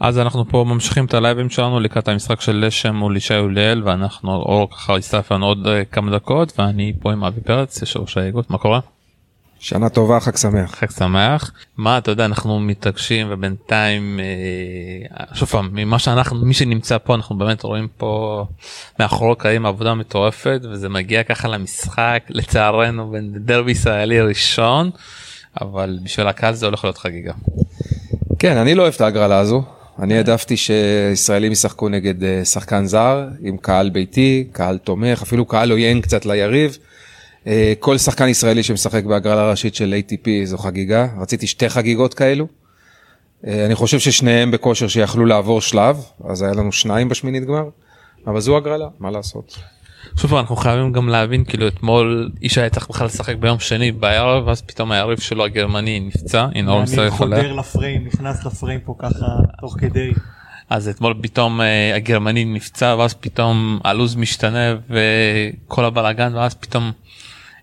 אז אנחנו פה ממשיכים את הלייבים שלנו לקראת המשחק של לשם מול ישי אוליאל ואנחנו אור ככה לנו עוד אה, כמה דקות ואני פה עם אבי פרץ יושב ראש האיגוד מה קורה? שנה טובה חג שמח. חג שמח. מה אתה יודע אנחנו מתרגשים ובינתיים אה, שוב פעם ממה שאנחנו מי שנמצא פה אנחנו באמת רואים פה מאחורי הקלעים עבודה מטורפת וזה מגיע ככה למשחק לצערנו בין דרבי ישראלי ראשון אבל בשביל הקהל זה הולך להיות חגיגה. כן אני לא אוהב את ההגרלה הזו אני העדפתי שישראלים ישחקו נגד אה, שחקן זר עם קהל ביתי קהל תומך אפילו קהל עוין קצת ליריב. אה, כל שחקן ישראלי שמשחק בהגרלה ראשית של ATP זו חגיגה רציתי שתי חגיגות כאלו. אה, אני חושב ששניהם בכושר שיכלו לעבור שלב אז היה לנו שניים בשמינית גמר אבל זו הגרלה מה לעשות. שוב אנחנו חייבים גם להבין כאילו אתמול איש היה צריך בכלל לשחק ביום שני בערב ואז פתאום היריב שלו הגרמני נפצע הנה אור אני חודר לפריים נכנס לפריים פה ככה תוך כדי. אז אתמול פתאום uh, הגרמני נפצע ואז פתאום הלו"ז משתנה וכל הבלאגן ואז פתאום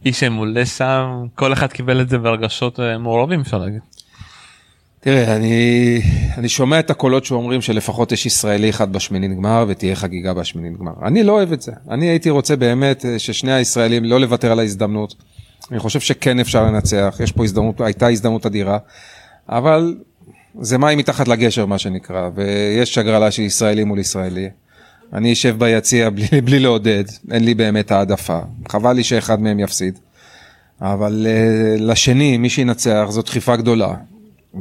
איש שמולה שם כל אחד קיבל את זה ברגשות uh, מעורבים אפשר להגיד. תראה, אני, אני שומע את הקולות שאומרים שלפחות יש ישראלי אחד בשמינית גמר ותהיה חגיגה בשמינית גמר. אני לא אוהב את זה. אני הייתי רוצה באמת אה, ששני הישראלים לא לוותר על ההזדמנות. אני חושב שכן אפשר לנצח, יש פה הזדמנות, הייתה הזדמנות אדירה, אבל זה מים מתחת לגשר מה שנקרא, ויש הגרלה של ישראלי מול ישראלי. אני אשב ביציע בלי, בלי לעודד, אין לי באמת העדפה. חבל לי שאחד מהם יפסיד. אבל uh, לשני, מי שינצח, זו דחיפה גדולה.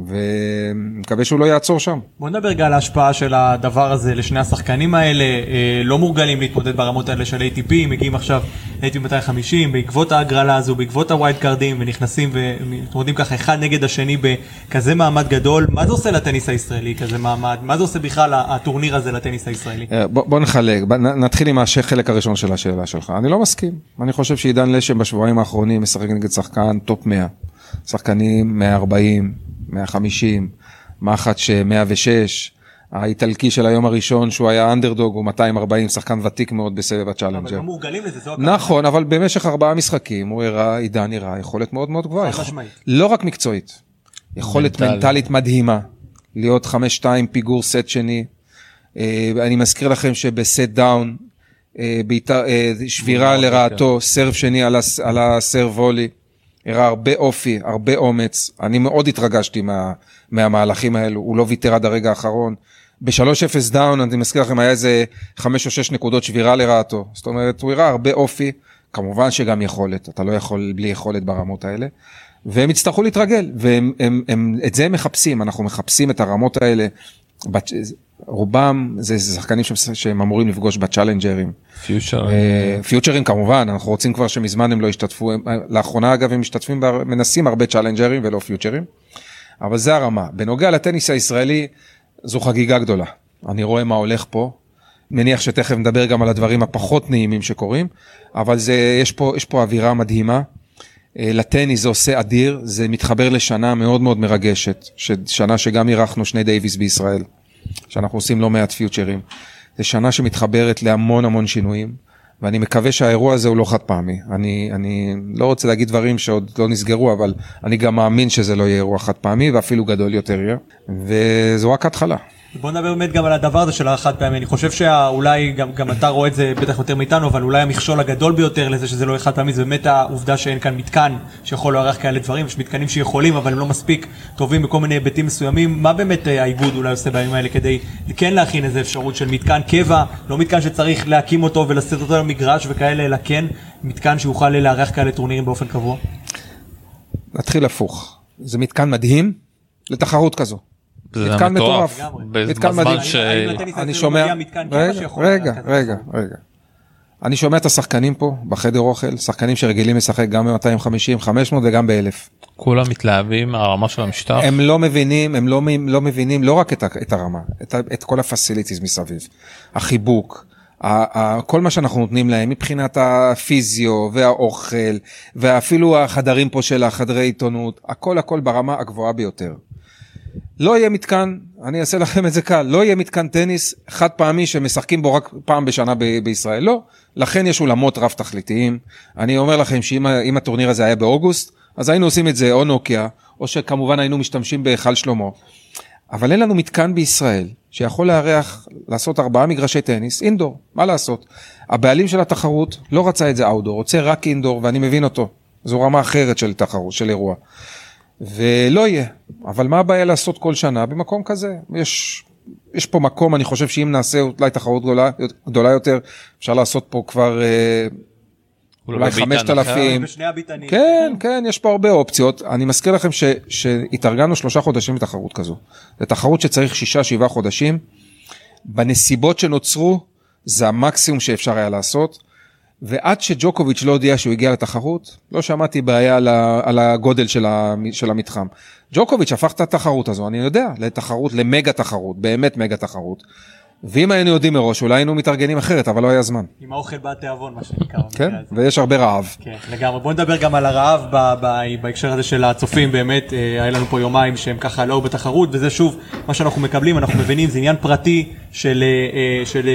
ומקווה שהוא לא יעצור שם. בוא נדבר רגע על ההשפעה של הדבר הזה לשני השחקנים האלה, אה, לא מורגלים להתמודד ברמות האלה של ATP, מגיעים עכשיו ל-ATP 250 בעקבות ההגרלה הזו, בעקבות ה wild card ים ונכנסים ומתמודדים ככה אחד נגד השני בכזה מעמד גדול, מה זה עושה לטניס הישראלי כזה מעמד? מה זה עושה בכלל הטורניר הזה לטניס הישראלי? אה, בוא, בוא נחלק, נתחיל עם החלק הראשון של השאלה שלך. אני לא מסכים, אני חושב שעידן לשם בשבועיים האחרונים משחק נגד שחקן top 100, שחקנים 140. 150, מחט ש-106, האיטלקי של היום הראשון שהוא היה אנדרדוג הוא 240 שחקן ותיק מאוד בסבב הצ'אלנג'ר. אבל לא מורגלים לזה, זו הכוונה. נכון אבל במשך ארבעה משחקים הוא הראה עידן הראה יכולת מאוד מאוד גבוהה. לא רק מקצועית, יכולת מנטל. מנטלית מדהימה, להיות 5-2 פיגור סט שני. אה, אני מזכיר לכם שב set down, אה, אה, שבירה לרעתו, serve שני על ה serve volley. הראה הרבה אופי, הרבה אומץ, אני מאוד התרגשתי מה, מהמהלכים האלו, הוא לא ויתר עד הרגע האחרון. ב-3-0 down, אני מזכיר לכם, היה איזה 5 או 6 נקודות שבירה לרעתו. זאת אומרת, הוא הראה הרבה אופי, כמובן שגם יכולת, אתה לא יכול בלי יכולת ברמות האלה. והם יצטרכו להתרגל, ואת זה הם מחפשים, אנחנו מחפשים את הרמות האלה. רובם זה שחקנים שהם אמורים לפגוש בצ'אלנג'רים. פיוצ'רים. אה, פיוצ'רים כמובן, אנחנו רוצים כבר שמזמן הם לא ישתתפו, לאחרונה אגב הם משתתפים, מנסים הרבה צ'אלנג'רים ולא פיוצ'רים, אבל זה הרמה. בנוגע לטניס הישראלי, זו חגיגה גדולה. אני רואה מה הולך פה, מניח שתכף נדבר גם על הדברים הפחות נעימים שקורים, אבל זה, יש, פה, יש פה אווירה מדהימה. אה, לטניס זה עושה אדיר, זה מתחבר לשנה מאוד מאוד מרגשת, שנה שגם אירחנו שני דייוויס בישראל. שאנחנו עושים לא מעט פיוטרים. זו שנה שמתחברת להמון המון שינויים, ואני מקווה שהאירוע הזה הוא לא חד פעמי. אני, אני לא רוצה להגיד דברים שעוד לא נסגרו, אבל אני גם מאמין שזה לא יהיה אירוע חד פעמי, ואפילו גדול יותר יהיה, וזו רק התחלה. בוא נדבר באמת גם על הדבר הזה של החד פעמי, אני חושב שאולי גם, גם אתה רואה את זה בטח יותר מאיתנו, אבל אולי המכשול הגדול ביותר לזה שזה לא חד פעמי זה באמת העובדה שאין כאן מתקן שיכול לארח כאלה דברים, יש מתקנים שיכולים אבל הם לא מספיק טובים בכל מיני היבטים מסוימים, מה באמת אה, האיגוד אולי עושה בימים האלה כדי כן להכין איזה אפשרות של מתקן קבע, לא מתקן שצריך להקים אותו ולשאת אותו למגרש וכאלה, אלא כן מתקן שיוכל לארח כאלה טורנירים באופן קבוע? נתחיל הפוך, זה מתקן מדהים לתחרות כזו. מתקן מטורף, מתקן מדהים, אני שומע, רגע, רגע, רגע, אני שומע את השחקנים פה בחדר אוכל, שחקנים שרגילים לשחק גם ב-250, 500 וגם ב-1000. כולם מתלהבים מהרמה של המשטר? הם לא מבינים, הם לא, לא מבינים לא רק את, את הרמה, את, את כל הפסיליטיז מסביב, החיבוק. כל מה שאנחנו נותנים להם מבחינת הפיזיו והאוכל ואפילו החדרים פה של החדרי עיתונות הכל הכל ברמה הגבוהה ביותר. לא יהיה מתקן, אני אעשה לכם את זה קל, לא יהיה מתקן טניס חד פעמי שמשחקים בו רק פעם בשנה ב- בישראל, לא. לכן יש אולמות רב תכליתיים. אני אומר לכם שאם הטורניר הזה היה באוגוסט, אז היינו עושים את זה או נוקיה, או שכמובן היינו משתמשים בהיכל שלמה. אבל אין לנו מתקן בישראל שיכול לארח, לעשות ארבעה מגרשי טניס, אינדור, מה לעשות? הבעלים של התחרות לא רצה את זה אאוטדור, רוצה רק אינדור, ואני מבין אותו. זו רמה אחרת של תחרות, של אירוע. ולא יהיה. אבל מה הבעיה לעשות כל שנה במקום כזה? יש, יש פה מקום, אני חושב שאם נעשה אולי תחרות גדולה, גדולה יותר, אפשר לעשות פה כבר אה, אולי בביתן חמשת אחר. אלפים. בשני הביתנים. כן, כן, יש פה הרבה אופציות. אני מזכיר לכם ש, שהתארגנו שלושה חודשים לתחרות כזו. זו תחרות שצריך שישה, שבעה חודשים. בנסיבות שנוצרו, זה המקסימום שאפשר היה לעשות. ועד שג'וקוביץ' לא הודיע שהוא הגיע לתחרות, לא שמעתי בעיה על, הגודל של המתחם. ג'וקוביץ' הפך את התחרות הזו, אני יודע, לתחרות, למגה תחרות, באמת מגה תחרות. ואם היינו יודעים מראש, אולי היינו מתארגנים אחרת, אבל לא היה זמן. עם האוכל בא התיאבון, מה שנקרא. כן. ויש הרבה רעב. כן, לגמרי. בוא נדבר גם על הרעב ב- ב- בהקשר הזה של הצופים, באמת, אה, היה לנו פה יומיים שהם ככה לא היו בתחרות, וזה שוב, מה שאנחנו מקבלים, אנחנו מבינים, זה עניין פרטי של, אה, אה, של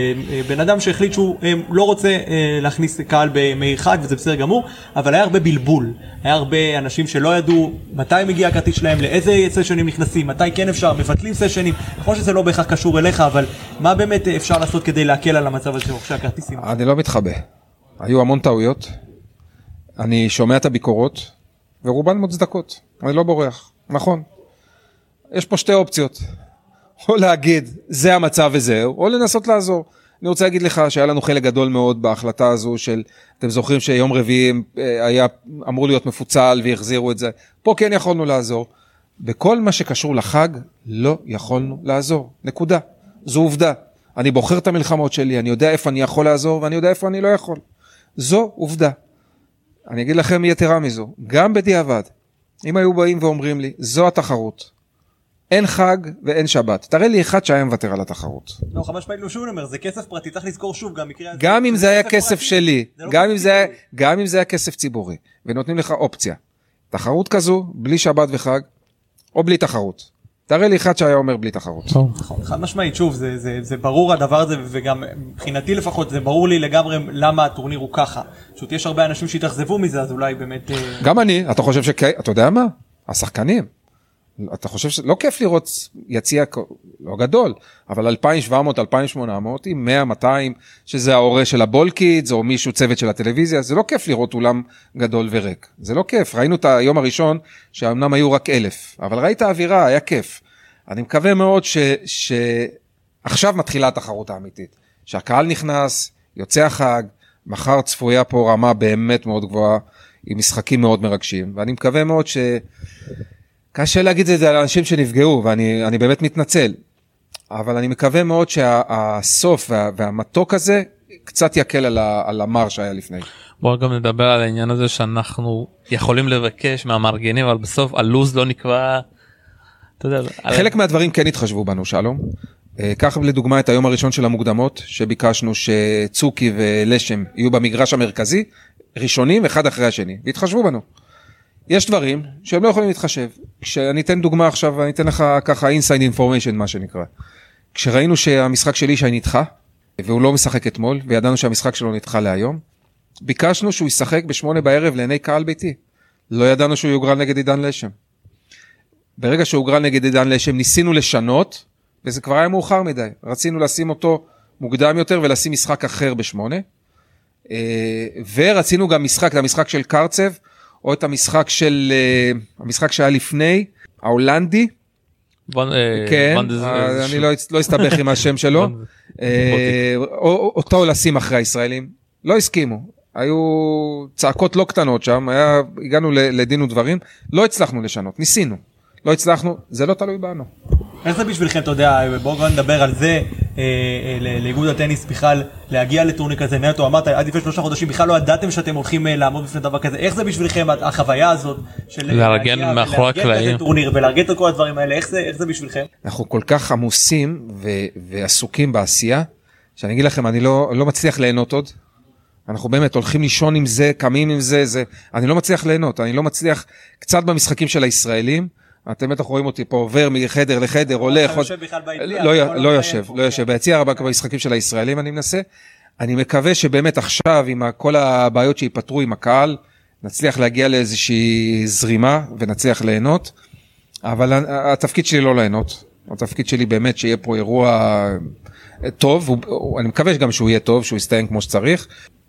בן אדם שהחליט שהוא לא רוצה להכניס קהל בימי חג, וזה בסדר גמור, אבל היה הרבה בלבול. היה הרבה אנשים שלא ידעו מתי מגיע הכרטיס שלהם, לאיזה סשנים נכנסים, מתי כן אפשר, מבטלים סשנים. נכון שזה לא בהכרח קשור אליך, אבל מה באמת אה, אפשר לעשות כדי להקל על המצב הזה של רוכשי הכרטיסים? אני לא מתחבא. היו המון טעויות, אני שומע את הביקורות, ורובן מוצדקות, אני לא בורח, נכון. יש פה שתי אופציות, או להגיד זה המצב וזהו, או לנסות לעזור. אני רוצה להגיד לך שהיה לנו חלק גדול מאוד בהחלטה הזו של, אתם זוכרים שיום רביעי אה, היה אמור להיות מפוצל והחזירו את זה, פה כן יכולנו לעזור. בכל מה שקשור לחג לא יכולנו לעזור, נקודה. זו עובדה. אני בוחר את המלחמות שלי, אני יודע איפה אני יכול לעזור ואני יודע איפה אני לא יכול. זו עובדה. אני אגיד לכם יתרה מזו, גם בדיעבד, אם היו באים ואומרים לי, זו התחרות, אין חג ואין שבת, תראה לי אחד שהיה מוותר על התחרות. לא, חד משמעית, שוב אני אומר, זה כסף פרטי, צריך לזכור שוב, גם מקרה. גם אם זה היה כסף שלי, לא. גם אם זה היה כסף ציבורי, ונותנים לך אופציה, תחרות כזו, בלי שבת וחג, או בלי תחרות. תראה לי אחד שהיה אומר בלי תחרות. חד משמעית, שוב, זה, זה, זה ברור הדבר הזה, וגם מבחינתי לפחות, זה ברור לי לגמרי למה הטורניר הוא ככה. פשוט יש הרבה אנשים שהתאכזבו מזה, אז אולי באמת... אה, גם אני, אתה חושב שכ... אתה יודע מה? השחקנים. אתה חושב שלא כיף לראות יציע לא גדול, אבל 2,700, 2,800 עם 100, 200, שזה ההורה של הבולקידס או מישהו צוות של הטלוויזיה, זה לא כיף לראות אולם גדול וריק. זה לא כיף. ראינו את היום הראשון, שאומנם היו רק אלף, אבל ראית אווירה, היה כיף. אני מקווה מאוד ש... שעכשיו מתחילה התחרות האמיתית. שהקהל נכנס, יוצא החג, מחר צפויה פה רמה באמת מאוד גבוהה, עם משחקים מאוד מרגשים, ואני מקווה מאוד ש... קשה להגיד את זה על אנשים שנפגעו, ואני אני באמת מתנצל, אבל אני מקווה מאוד שהסוף וה, והמתוק הזה קצת יקל על, ה, על המר שהיה לפני. בוא גם נדבר על העניין הזה שאנחנו יכולים לבקש מהמארגנים אבל בסוף הלו"ז לא נקבע. אתה יודע, על- חלק מהדברים כן התחשבו בנו, שלום. אה, קח לדוגמה את היום הראשון של המוקדמות, שביקשנו שצוקי ולשם יהיו במגרש המרכזי, ראשונים אחד אחרי השני, והתחשבו בנו. יש דברים שהם לא יכולים להתחשב. כשאני אתן דוגמה עכשיו, אני אתן לך ככה inside information מה שנקרא. כשראינו שהמשחק של ישי נדחה, והוא לא משחק אתמול, וידענו שהמשחק שלו נדחה להיום, ביקשנו שהוא ישחק בשמונה בערב לעיני קהל ביתי. לא ידענו שהוא יוגרל נגד עידן לשם. ברגע שהוגרל נגד עידן לשם ניסינו לשנות, וזה כבר היה מאוחר מדי. רצינו לשים אותו מוקדם יותר ולשים משחק אחר בשמונה. אה, ורצינו גם משחק, את המשחק של קרצב, או את המשחק של, אה, המשחק שהיה לפני, ההולנדי, אה, כן, אה, ש- אני לא אצ- לא אסתבך עם השם שלו, אותו לשים אחרי הישראלים, לא הסכימו, היו צעקות לא קטנות שם, היה, הגענו לדין ודברים, לא הצלחנו לשנות, ניסינו, לא הצלחנו, זה לא תלוי בנו. איך זה בשבילכם, אתה יודע, בואו כבר נדבר על זה, אה, אה, ל- לאיגוד הטניס בכלל, להגיע לטורניר כזה, נטו, אמרת, עד לפני שלושה חודשים בכלל לא ידעתם שאתם הולכים אה, לעמוד בפני דבר כזה, איך זה בשבילכם, החוויה הזאת, של לארגן להגיע מאחורי ולארגן הקלעים. טורניר ולארגן את כל הדברים האלה, איך זה, איך זה בשבילכם? אנחנו כל כך עמוסים ו- ועסוקים בעשייה, שאני אגיד לכם, אני לא, לא מצליח ליהנות עוד. אנחנו באמת הולכים לישון עם זה, קמים עם זה, זה, אני לא מצליח ליהנות, אני לא מצליח, קצת במשחקים של הישראלים, אתם בטח רואים אותי פה עובר מחדר לחדר, הולך, אתה יושב בכלל ביציע, לא, לא, לא לראיין יושב, לא יושב. ביציע רק במשחקים של הישראלים אני מנסה. אני מקווה שבאמת עכשיו, עם כל הבעיות שייפתרו עם הקהל, נצליח להגיע לאיזושהי זרימה ונצליח ליהנות, אבל התפקיד שלי לא ליהנות. התפקיד שלי באמת שיהיה פה אירוע אה, טוב, הוא- אני מקווה גם שהוא יהיה טוב, שהוא יסתיים כמו שצריך,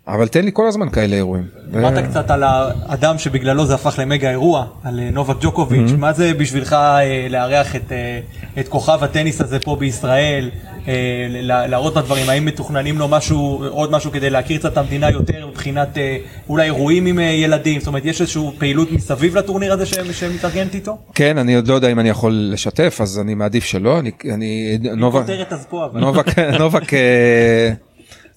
אבל תן לי כל הזמן כאלה אירועים. דיברת קצת על האדם שבגללו זה הפך למגה אירוע, על אה, נובק ג'וקוביץ', Mm-hmm. מה זה בשבילך אה, לארח את, אה, את כוכב הטניס הזה פה בישראל, אה, להראות בדברים, האם מתוכננים לו משהו, עוד משהו כדי להכיר קצת את המדינה יותר מבחינת אה, אולי אירועים עם אה, ילדים, זאת אומרת יש איזושהי פעילות מסביב לטורניר הזה שמתארגנת איתו? כן, אני עוד לא יודע אם אני יכול לשתף, אז אני מעדיף שלא. אני, אני נובק. נובק,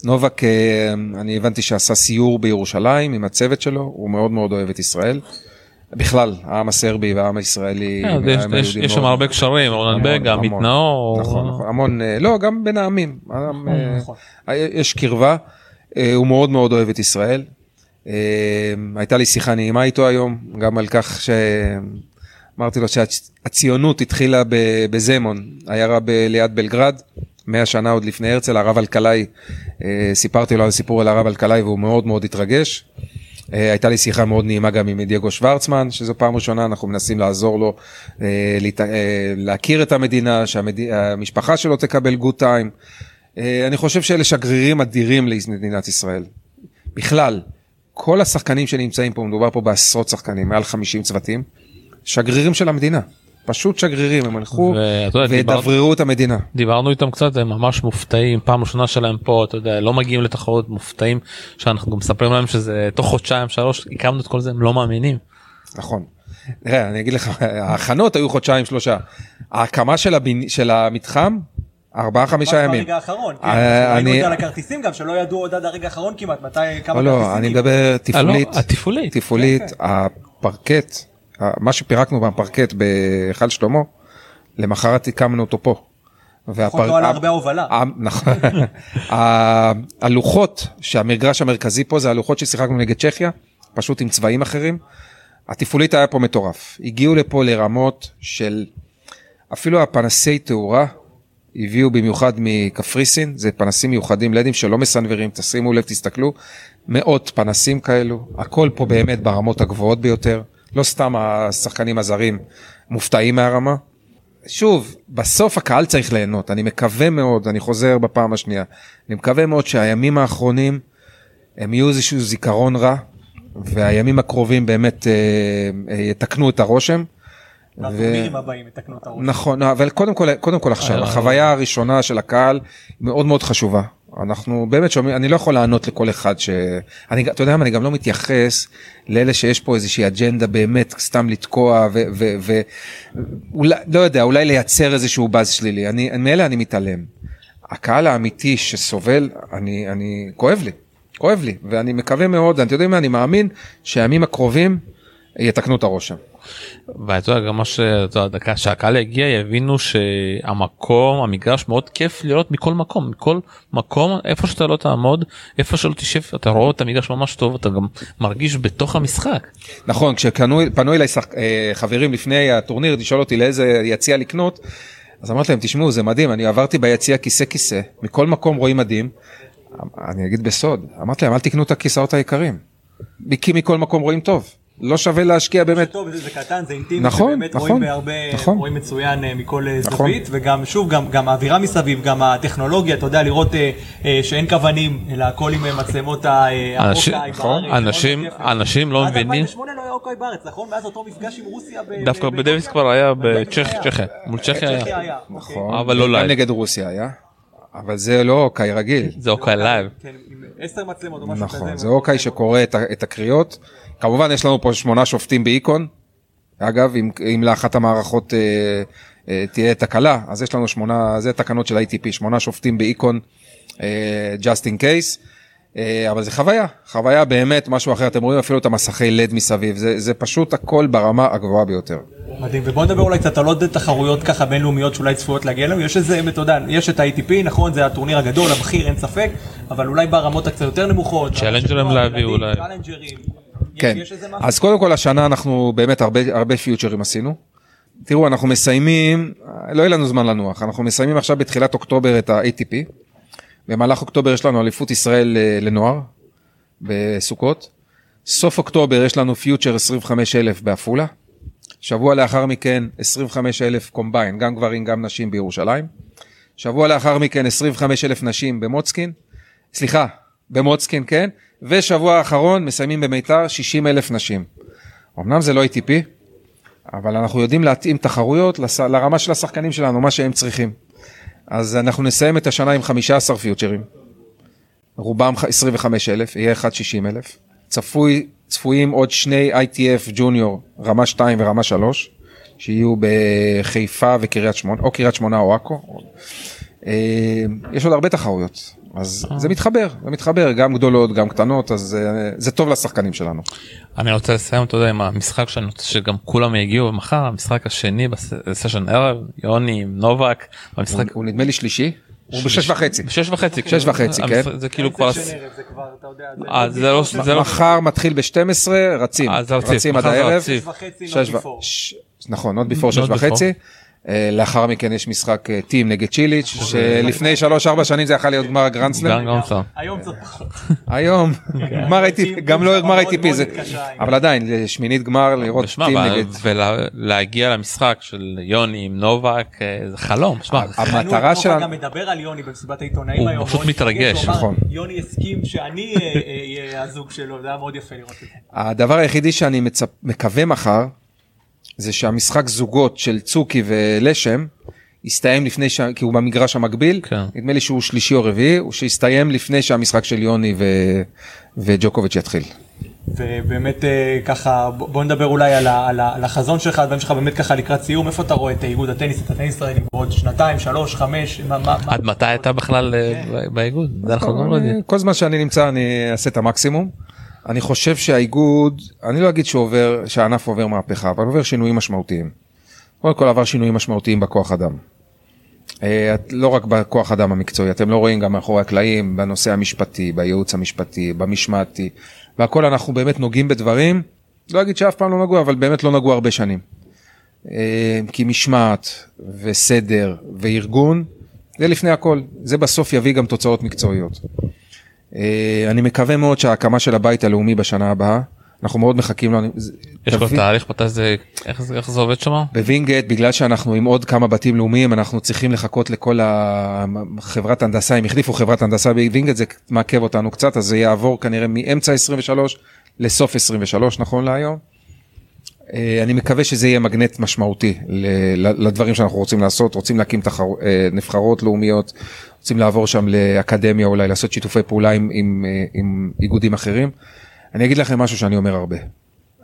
נובק, אה, אה, אני הבנתי שעשה סיור בירושלים עם הצוות שלו, הוא מאוד מאוד אוהב את ישראל. בכלל, העם הסרבי והעם הישראלי. העם יש- שם הרבה קשרים, המון, בגה, עמית. נאור. נכון, נכון, המון, אה, לא, גם בין העמים, אה, נכון. אה, יש קרבה, אה, הוא מאוד מאוד אוהב את ישראל. אה, הייתה לי שיחה נעימה איתו היום, גם על כך שאמרתי לו שהציונות התחילה ב- בזמון, עיירה ב- ליד בלגרד, 100 שנה עוד לפני הרצל, הרב אלקלעי, אה, סיפרתי לו על סיפור על הרב אלקלעי והוא מאוד מאוד התרגש. אה, הייתה לי שיחה מאוד נעימה גם עם דייגו שוורצמן, שזו פעם ראשונה, אנחנו מנסים לעזור לו אה, להת- אה, להכיר את המדינה, שהמשפחה שלו תקבל גוד טיים. אה, אני חושב שאלה שגרירים אדירים למדינת ישראל. בכלל, כל השחקנים שנמצאים פה, מדובר פה בעשרות שחקנים, מעל 50 צוותים, שגרירים של המדינה. פשוט שגרירים, הם הלכו ודבררו את המדינה. דיברנו איתם קצת הם ממש מופתעים פעם ראשונה שלהם פה אתה יודע לא מגיעים לתחרות מופתעים שאנחנו גם מספרים להם שזה תוך חודשיים שלוש הקמנו את כל זה הם לא מאמינים. נכון. תראה, אני אגיד לך, ההכנות היו חודשיים שלושה. ההקמה של, הבין... של המתחם, ארבעה חמישה ימים. ברגע האחרון, כן, אה, ראינו את אני- זה על הכרטיסים גם, שלא ידעו עוד עד הרגע האחרון כמעט, מתי, כמה לא, כרטיסים. לא, אני. מדבר תפעולית. אה, לא, התפעולית. תפעולית, כן, הפרקט, ה- מה שפירקנו בפרקט בהיכל שלמה, למחרת הקמנו אותו פה. לפחות לא עלה הרבה ההובלה. ה- נכון. הלוחות שהמגרש המרכזי פה זה הלוחות ששיחקנו נגד צ'כיה, פשוט עם צבעים אחרים. התפעולית היה פה מטורף. הגיעו לפה לרמות של אפילו הפנסי תאורה הביאו במיוחד מקפריסין, זה פנסים מיוחדים לדים שלא מסנוורים, תשימו לב, תסתכלו, מאות פנסים כאלו, הכל פה באמת ברמות הגבוהות ביותר, לא סתם השחקנים הזרים מופתעים מהרמה. שוב, בסוף הקהל צריך ליהנות, אני מקווה מאוד, אני חוזר בפעם השנייה, אני מקווה מאוד שהימים האחרונים הם יהיו איזשהו זיכרון רע, והימים הקרובים באמת אה, אה, יתקנו את הרושם. והטורנירים הבאים יתקנו את הראש. נכון, אבל קודם כל, קודם כל עכשיו, אה, החוויה הראשונה של הקהל מאוד מאוד חשובה. אנחנו באמת שומעים, אני לא יכול לענות לכל אחד ש... אני, אתה יודע מה, אני גם לא מתייחס לאלה שיש פה איזושהי אג'נדה באמת סתם לתקוע ו... ו, ו אולי, לא יודע, אולי לייצר איזשהו באז שלילי. אני, מאלה אני מתעלם. הקהל האמיתי שסובל, אני, אני, כואב לי, כואב לי, ואני מקווה מאוד, אתה יודע מה, אני מאמין שהימים הקרובים יתקנו את הרושם. ואתה יודע גם מה שאתה יודע, דקה שהקהל יגיע יבינו שהמקום המגרש מאוד כיף לראות מכל מקום מכל מקום איפה שאתה לא תעמוד איפה שלא תשב אתה רואה את המגרש ממש טוב אתה גם מרגיש בתוך המשחק. נכון, כשפנו אליי שח... אה, חברים לפני הטורניר לשאול אותי לאיזה יציע לקנות, אז אמרתי להם, תשמעו, זה מדהים, אני עברתי ביציע כיסא כיסא, מכל מקום רואים מדהים. אני אגיד בסוד, אמרתי להם, אל תקנו את הכיסאות היקרים. כי מכל מקום רואים טוב. לא שווה להשקיע באמת. טוב, זה, זה קטן, זה אינטימי, נכון, באמת נכון, רואים בהרבה, נכון. רואים מצוין אה, מכל אה, נכון. זווית, וגם שוב, גם, גם האווירה מסביב, גם הטכנולוגיה, אתה יודע, לראות אה, אה, שאין קוונים, אלא הכל עם אה, מצלמות ה- אנשים- ה Hawk-Eye נכון, בארץ, אנשים-. אנשים לא עד מבינים. 2008 לא היה Hawk-Eye בארץ, נכון? מאז אותו מפגש עם רוסיה ב- דווקא בדוויס? כבר היה בדוויס בצ'כיה מול צ'כיה היה. אוקיי. נכון, אבל לא גם live. נגד רוסיה היה, אבל זה לא Hawk-Eye רגיל. זה Hawk-Eye live. כן, עם עשר מצלמות או משהו כזה. נכון, זה Hawk-Eye שקורא את הקריאות. כמובן יש לנו פה שמונה שופטים באיקון. אגב, אם, אם לאחת המערכות אה, אה, תהיה תקלה, אז יש לנו שמונה, זה תקנות של ITP, שמונה שופטים באיקון, אה, just in case. אה, אבל זה חוויה, חוויה באמת משהו אחר, אתם רואים אפילו את המסכי לד מסביב, זה, זה פשוט הכל ברמה הגבוהה ביותר. מדהים, ובוא נדבר אולי קצת על עוד תחרויות ככה בינלאומיות שאולי צפויות להגיע לנו, יש איזה, אתה יודע, יש את ה-ATP, נכון, זה הטורניר הגדול, הבכיר, אין ספק, אבל אולי ברמות הקצת יותר נמוכות. צ'אלנג'רים להביא אולי. כן? אז קודם כל השנה אנחנו באמת הרבה, פיוטרים עשינו. תראו, אנחנו מסיימים, לא יהיה לנו זמן לנוח, אנחנו מסיימים עכשיו בתחילת אוקטובר את ה-ATP. במהלך אוקטובר יש לנו אליפות ישראל אה, לנוער בסוכות. סוף אוקטובר יש לנו פיוטר 25 אלף בעפולה, שבוע לאחר מכן 25 אלף קומביין, גם גברים גם נשים בירושלים. שבוע לאחר מכן 25 אלף נשים במוצקין, סליחה, במוצקין כן, ושבוע האחרון מסיימים במיתר 60 אלף נשים. אמנם זה לא ATP, אבל אנחנו יודעים להתאים תחרויות לס... לרמה של השחקנים שלנו, מה שהם צריכים. אז אנחנו נסיים את השנה עם 15 פיוטרים, רובם 25 אלף, יהיה 1 60 אלף. צפוי, צפויים עוד שני ITF ג'וניור, רמה 2 ורמה 3, שיהיו בחיפה וקריית שמונה, או קריית שמונה או עכו. אה, יש עוד הרבה תחרויות, אז זה מתחבר, זה מתחבר, גם גדולות, גם קטנות, אז אה, זה טוב לשחקנים שלנו. אני רוצה לסיים אתה יודע עם המשחק שאני רוצה שגם כולם יגיעו מחר המשחק השני בסשן ערב יוני נובק. המשחק הוא נדמה לי שלישי. הוא בשש וחצי. בשש וחצי. שש וחצי, כן. זה כאילו כבר... אה, זה לא... מחר מתחיל ב-12, רצים. רצים עד הערב. שש וחצי. נכון, עוד ביפור שש וחצי. אה, לאחר מכן יש משחק אה, טים נגד צ'יליץ' שלפני 3-4 שנים זה יכול להיות גמר הגרנדסלאם. היום קצת פחות. היום גמר ATP גם לא גמר ATP זה אבל עדיין שמינית גמר לראות טים נגד. ולהגיע למשחק של יוני עם נובק אה, זה חלום. המטרה שלנו. גם מדבר על יוני במסיבת העיתונאים היום. הוא פשוט מתרגש. נכון. יוני הסכים שאני אהיה הזוג שלו זה היה מאוד יפה לראות את זה. הדבר היחידי שאני מקווה מחר. זה שהמשחק זוגות של צוקי ולשם הסתיים לפני ש... כי הוא במגרש המקביל, כן. נדמה לי שהוא שלישי או רביעי, הוא שיסתיים לפני שהמשחק של יוני ו... וג'וקוביץ' יתחיל. ובאמת אה, ככה בוא נדבר אולי על, ה, על, ה, על החזון שלך, הדברים שלך באמת ככה לקראת סיום, איפה אתה רואה את איגוד הטניס, את הטניס הישראלי בעוד שנתיים, שלוש, חמש, מה, מה, עד מתי אתה בכלל אה, כן. באיגוד? אנחנו לא. כל זמן שאני נמצא אני אעשה את המקסימום. אני חושב שהאיגוד, אני לא אגיד שעובר, שהענף עובר מהפכה, אבל עובר שינויים משמעותיים. קודם כל עבר שינויים משמעותיים בכוח אדם. אה, לא רק בכוח אדם המקצועי, אתם לא רואים גם מאחורי הקלעים, בנושא המשפטי, בייעוץ המשפטי, במשמעתי, והכל אנחנו באמת נוגעים בדברים, לא אגיד שאף פעם לא נגעו, אבל באמת לא נגעו הרבה שנים. אה, כי משמעת וסדר וארגון, זה לפני הכל, זה בסוף יביא גם תוצאות מקצועיות. אה, אני מקווה מאוד שההקמה של הבית הלאומי בשנה הבאה, אנחנו מאוד מחכים לו. יש כבר תהליך מתי זה, איך זה, איך זה עובד שם? בווינגייט, בגלל שאנחנו עם עוד כמה בתים לאומיים, אנחנו צריכים לחכות לכל החברת הנדסה, אם החליפו חברת הנדסה בווינגייט, זה מעכב אותנו קצת, אז זה יעבור כנראה מאמצע 23 לסוף 23 נכון להיום. אה, אני מקווה שזה יהיה מגנט משמעותי לדברים שאנחנו רוצים לעשות, רוצים להקים תחר... אה, נבחרות לאומיות, רוצים לעבור שם לאקדמיה אולי, לעשות שיתופי פעולה עם, עם, אה, עם איגודים אחרים. אני אגיד לכם משהו שאני אומר הרבה.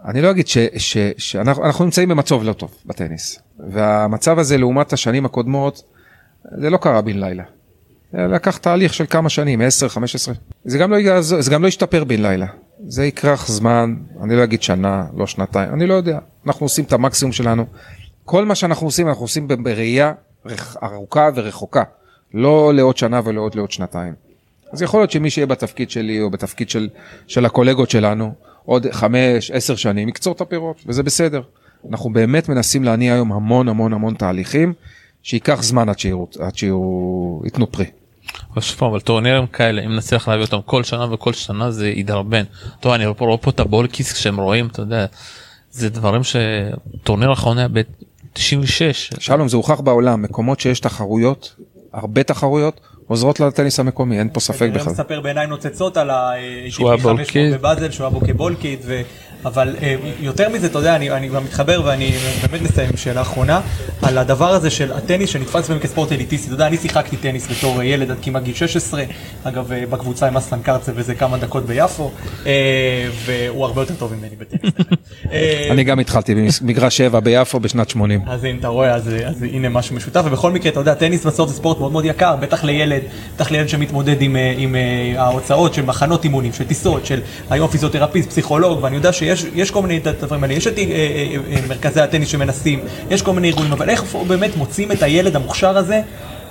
אני לא אגיד ש, ש, שאנחנו נמצאים במצב לא טוב בטניס, והמצב הזה לעומת השנים הקודמות, זה לא קרה בן לילה. לקח תהליך של כמה שנים, 10, 15. זה גם לא, זה גם לא ישתפר בן לילה. זה ייקח זמן, אני לא אגיד שנה, לא שנתיים, אני לא יודע. אנחנו עושים את המקסימום שלנו. כל מה שאנחנו עושים, אנחנו עושים בראייה ארוכה ורחוקה. לא לעוד שנה ולעוד לעוד שנתיים. אז יכול להיות שמי שיהיה בתפקיד שלי או בתפקיד של, של הקולגות שלנו, עוד חמש, עשר שנים, יקצור את הפירות, וזה בסדר. אנחנו באמת מנסים להניע היום המון המון המון תהליכים, שייקח זמן עד שיהיו, ייתנו פרי. אבל שוב אבל טורנירים כאלה אם נצליח להביא אותם כל שנה וכל שנה זה ידרבן. טוב אני רואה פה את הבולקיס כשהם רואים אתה יודע זה דברים שטורניר האחרון היה ב-96. שלום זה הוכח בעולם מקומות שיש תחרויות הרבה תחרויות עוזרות לטניס המקומי אין פה ספק בכלל. מספר בעיניים נוצצות על ה-500 בבאזל שהוא היה בו כבולקיד אבל אה, יותר מזה, אתה יודע, אני, אני גם מתחבר ואני באמת מסיים עם שאלה אחרונה, על הדבר הזה של הטניס שנתפס באמת כספורט אליטיסטי. אתה יודע, אני שיחקתי טניס בתור ילד עד כמעט גיל 16, אגב, אה, בקבוצה עם אסלן קרצה וזה כמה דקות ביפו, אה, והוא הרבה יותר טוב ממני בטניס. אני גם התחלתי במגרש 7 ביפו בשנת 80. אז הנה, אתה רואה, אז, אז הנה משהו משותף, ובכל מקרה, אתה יודע, טניס בסוף זה ספורט מאוד מאוד יקר, בטח לילד, בטח לילד שמתמודד עם, עם ההוצאות של מחנות אימונים, של טיסות, של היום פיזיותרפיסט, פסיכולוג, ואני יודע שיש יש, יש כל מיני דברים האלה, יש את אה, אה, אה, מרכזי הטניס שמנסים, יש כל מיני ארגונים, אבל איך באמת מוצאים את הילד המוכשר הזה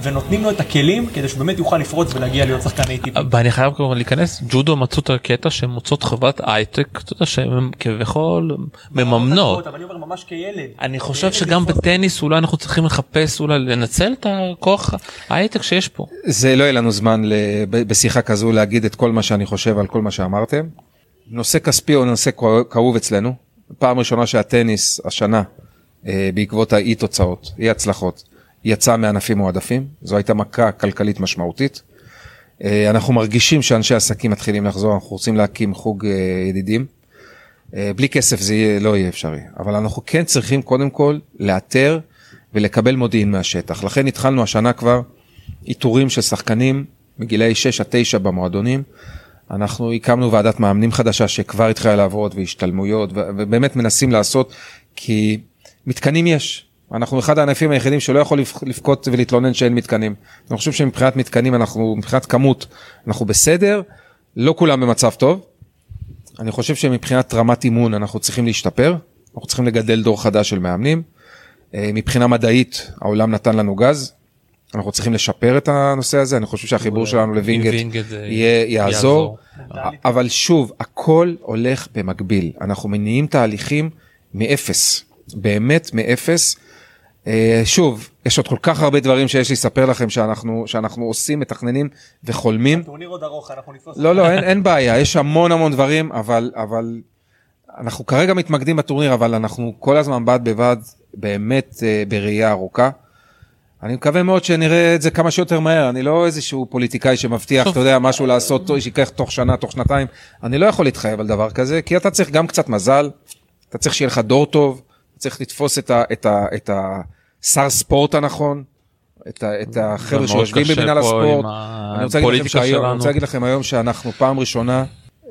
ונותנים לו את הכלים כדי שהוא באמת יוכל לפרוץ ולהגיע להיות שחקן ATP. ואני חייב כמובן להיכנס, ג'ודו מצאו את הקטע שהן מוצאות חברת הייטק, אתה יודע שהן כביכול מממנות. אבל אני אומר ממש כילד. אני חושב שגם בטניס אולי אנחנו צריכים לחפש אולי לנצל את הכוח ההייטק שיש פה. זה לא יהיה לנו זמן בשיחה כזו להגיד את כל מה שאני חושב על כל מה שאמרתם. נושא כספי הוא נושא כאוב אצלנו. פעם ראשונה שהטניס השנה אה, בעקבות האי תוצאות, אי הצלחות, יצא מענפים מועדפים, זו הייתה מכה כלכלית משמעותית. אה, אנחנו מרגישים שאנשי עסקים מתחילים לחזור, אנחנו רוצים להקים חוג אה, ידידים. בלי כסף זה לא יהיה אפשרי, אבל אנחנו כן צריכים קודם כל לאתר ולקבל מודיעין מהשטח. לכן התחלנו השנה כבר איתורים של שחקנים מגילאי 6 עד 9 במועדונים. אנחנו הקמנו ועדת מאמנים חדשה שכבר התחילה לעבוד והשתלמויות ובאמת מנסים לעשות כי מתקנים יש. אנחנו אחד הענפים היחידים שלא יכול לבכות ולהתלונן שאין מתקנים. אני חושב שמבחינת מתקנים אנחנו, מבחינת כמות, אנחנו בסדר, לא כולם במצב טוב. אני חושב שמבחינת רמת אימון אנחנו צריכים להשתפר, אנחנו צריכים לגדל דור חדש של מאמנים. אה, מבחינה מדעית העולם נתן לנו גז, אנחנו צריכים לשפר את הנושא הזה, אני חושב שהחיבור שלנו לווינגייט יהיה, יעזור. אבל שוב, הכל הולך במקביל, אנחנו מניעים תהליכים מאפס, באמת מאפס. אה, שוב, יש עוד כל כך הרבה דברים שיש לי לספר לכם שאנחנו, שאנחנו עושים, מתכננים וחולמים. טורניר עוד ארוך, אנחנו נתפוס... לא, לא, אין, אין בעיה, יש המון המון דברים, אבל, אבל אנחנו כרגע מתמקדים בטורניר, אבל אנחנו כל הזמן בד בבד, באמת אה, בראייה ארוכה. אני מקווה מאוד שנראה את זה כמה שיותר מהר, אני לא איזשהו פוליטיקאי שמבטיח. אתה יודע, משהו לעשות, שייקח תוך שנה, תוך שנתיים, אני לא יכול להתחייב על דבר כזה, כי אתה צריך גם קצת מזל, אתה צריך שיהיה לך דור טוב, אתה צריך לתפוס את, ה, את, ה, את השר ספורט הנכון, את, ה, את החבר'ה שיושבים במנהל הספורט. אני רוצה שהיום, אני. רוצה להגיד לכם היום שאנחנו פעם ראשונה,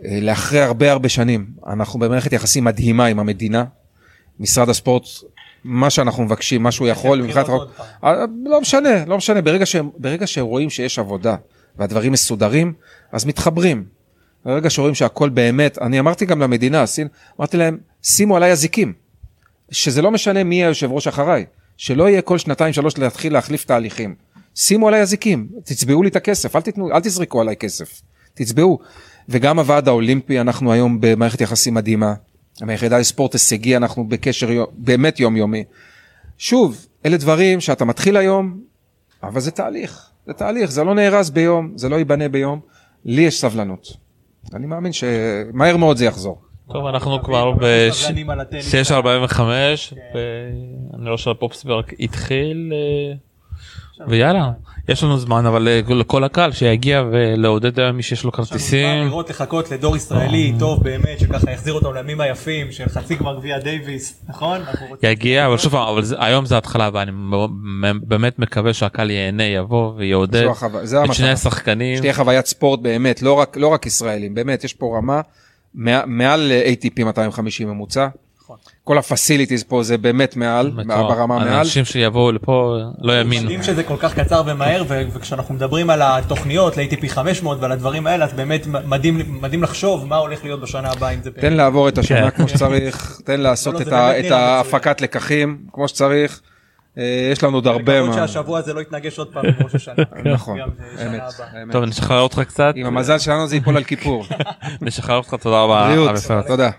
אה, לאחרי הרבה הרבה שנים, אנחנו במערכת יחסים מדהימה עם המדינה. משרד הספורט, מה שאנחנו מבקשים, מה שהוא יכול, בחירות מבחינת... פעם. אה, לא משנה, לא משנה, ברגע שהם, ברגע שרואים שיש עבודה והדברים מסודרים, אז מתחברים. ברגע שרואים שהכל באמת, אני אמרתי גם למדינה, אמרתי להם, שימו עליי אזיקים. שזה לא משנה מי היושב ראש אחריי, שלא יהיה כל שנתיים שלוש להתחיל להחליף תהליכים. שימו עליי אזיקים, תצבעו לי את הכסף, אל תיתנו, אל תזרקו עליי כסף, תצבעו. וגם הוועד האולימפי, אנחנו היום במערכת יחסים מדהימה. עם היחידה לספורט הישגי, אנחנו בקשר יום, באמת יומיומי. שוב, אלה דברים שאתה מתחיל היום, אבל זה תהליך, זה תהליך, זה לא נהרס ביום, זה לא ייבנה ביום. לי יש סבלנות. אני מאמין שמהר מאוד זה יחזור. טוב אנחנו כבר סבלנים על הטניס. ב-6.45 כן. ואני רואה שהפופסברג התחיל אה, ויאללה יש לנו זמן אבל אה, לכל הקהל שיגיע ולעודד היום מי שיש לו כרטיסים לראות לחכות לדור ישראלי טוב באמת שככה יחזיר אותנו לימים היפים של חצי גמר גביע דייוויס נכון? יגיע אבל שוב אבל היום זה התחלה ואני באמת מקווה שהקהל ייהנה יבוא ויעודד את שני. השחקנים שתהיה חוויית ספורט באמת, לא רק, לא רק ישראלים, באמת, יש פה רמה מע- מעל ATP 250 ממוצע. כל הפסיליטיז פה זה באמת מעל. ברמה מעל. אנשים שיבואו לפה לא יאמינו. מדהים שזה כל כך קצר ומהר ו- וכשאנחנו מדברים על התוכניות ל-ATP 500 ועל הדברים האלה אז באמת מדהים מדהים לחשוב מה הולך להיות בשנה הבאה אם זה תן לעבור את השנה כן. כמו שצריך, תן לעשות לא, את ההפקת לקחים כמו שצריך. אה, יש לנו עוד הרבה לקוות מה... שהשבוע הזה לא יתנגש עוד פעם בראש השנה. נכון, אמת. טוב נשחרר אותך קצת עם המזל שלנו זה ייפול על כיפור. נשחרר אותך תודה רבה. בריאות. תודה.